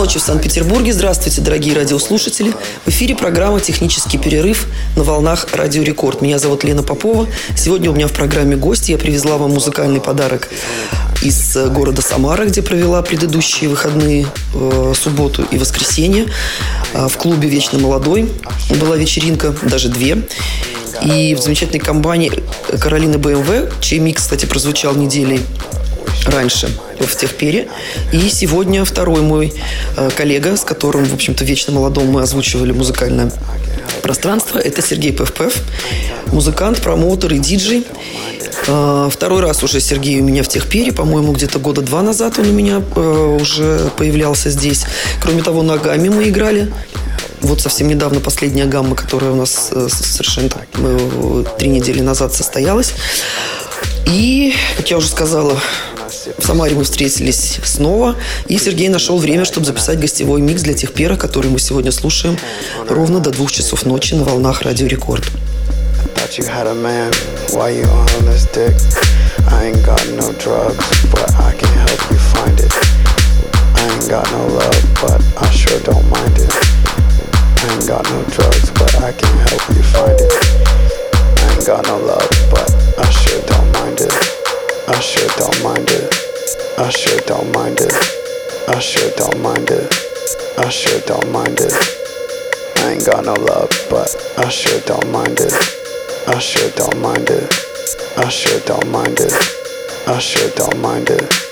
ночи в Санкт-Петербурге. Здравствуйте, дорогие радиослушатели. В эфире программа «Технический перерыв» на волнах «Радио Рекорд». Меня зовут Лена Попова. Сегодня у меня в программе гости. Я привезла вам музыкальный подарок из э, города Самара, где провела предыдущие выходные, э, субботу и воскресенье. Э, в клубе «Вечно молодой» была вечеринка, даже две. И в замечательной компании Каролины БМВ, чей микс, кстати, прозвучал неделей раньше в Техпере. И сегодня второй мой э, коллега, с которым, в общем-то, вечно молодом мы озвучивали музыкальное пространство, это Сергей Певпев, музыкант, промоутер и диджей. Э, второй раз уже Сергей у меня в Техпере, по-моему, где-то года два назад он у меня э, уже появлялся здесь. Кроме того, ногами мы играли вот совсем недавно последняя гамма, которая у нас совершенно три недели назад состоялась. И, как я уже сказала, Самаре мы встретились снова, и Сергей нашел время, чтобы записать гостевой микс для тех пера, который мы сегодня слушаем ровно до двух часов ночи на волнах Радио Рекорд. I sure don't mind it. I sure don't mind it. I sure don't mind it. I sure don't mind it. I sure don't mind it. I ain't got no love, but I sure don't mind it. I sure don't mind it. I sure don't mind it. I sure don't mind it.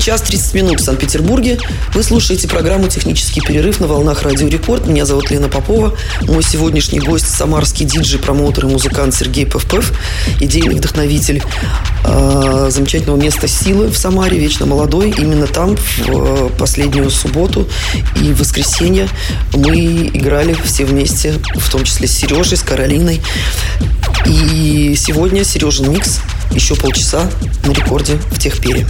Час 30 минут в Санкт-Петербурге. Вы слушаете программу «Технический перерыв» на волнах Радио Рекорд. Меня зовут Лена Попова. Мой сегодняшний гость – самарский диджей, промоутер и музыкант Сергей Певпев, идейный вдохновитель э, замечательного места «Силы» в Самаре, вечно молодой. Именно там в э, последнюю субботу и воскресенье мы играли все вместе, в том числе с Сережей, с Каролиной. И сегодня Сережин микс еще полчаса на рекорде в Техпере.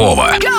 Попова.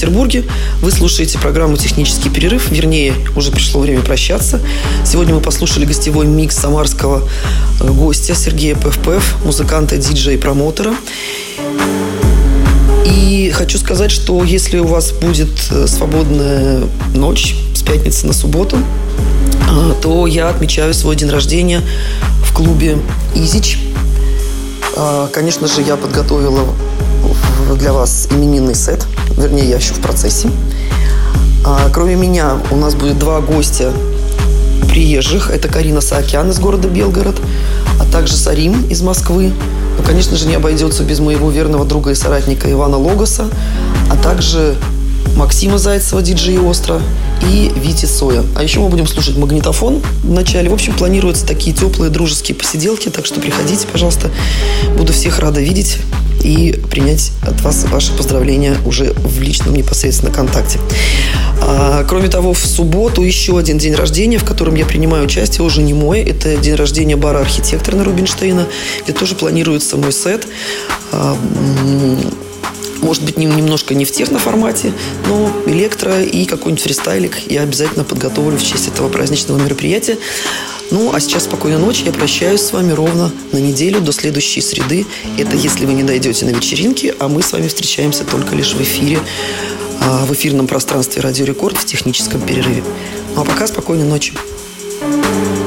Санкт-Петербурге. Вы слушаете программу «Технический перерыв». Вернее, уже пришло время прощаться. Сегодня мы послушали гостевой микс самарского э, гостя Сергея ПФПФ, музыканта, диджея и промоутера. И хочу сказать, что если у вас будет э, свободная ночь с пятницы на субботу, э, то я отмечаю свой день рождения в клубе «Изич». Конечно же, я подготовила для вас именинный сет. Вернее, я еще в процессе. А, кроме меня у нас будет два гостя приезжих. Это Карина Саакян из города Белгород, а также Сарим из Москвы. Ну, конечно же, не обойдется без моего верного друга и соратника Ивана Логоса, а также Максима Зайцева, диджея Остро, и Вити Соя. А еще мы будем слушать магнитофон в начале. В общем, планируются такие теплые дружеские посиделки, так что приходите, пожалуйста. Буду всех рада видеть и принять от вас ваши поздравления уже в личном непосредственно контакте. А, кроме того, в субботу еще один день рождения, в котором я принимаю участие, уже не мой. Это день рождения бара архитектора на Рубинштейна, где тоже планируется мой сет. А, может быть, немножко не в техноформате, но электро и какой-нибудь фристайлик я обязательно подготовлю в честь этого праздничного мероприятия. Ну, а сейчас спокойной ночи. Я прощаюсь с вами ровно на неделю до следующей среды. Это если вы не дойдете на вечеринке, а мы с вами встречаемся только лишь в эфире, а, в эфирном пространстве Радио Рекорд в техническом перерыве. Ну, а пока спокойной ночи. thank you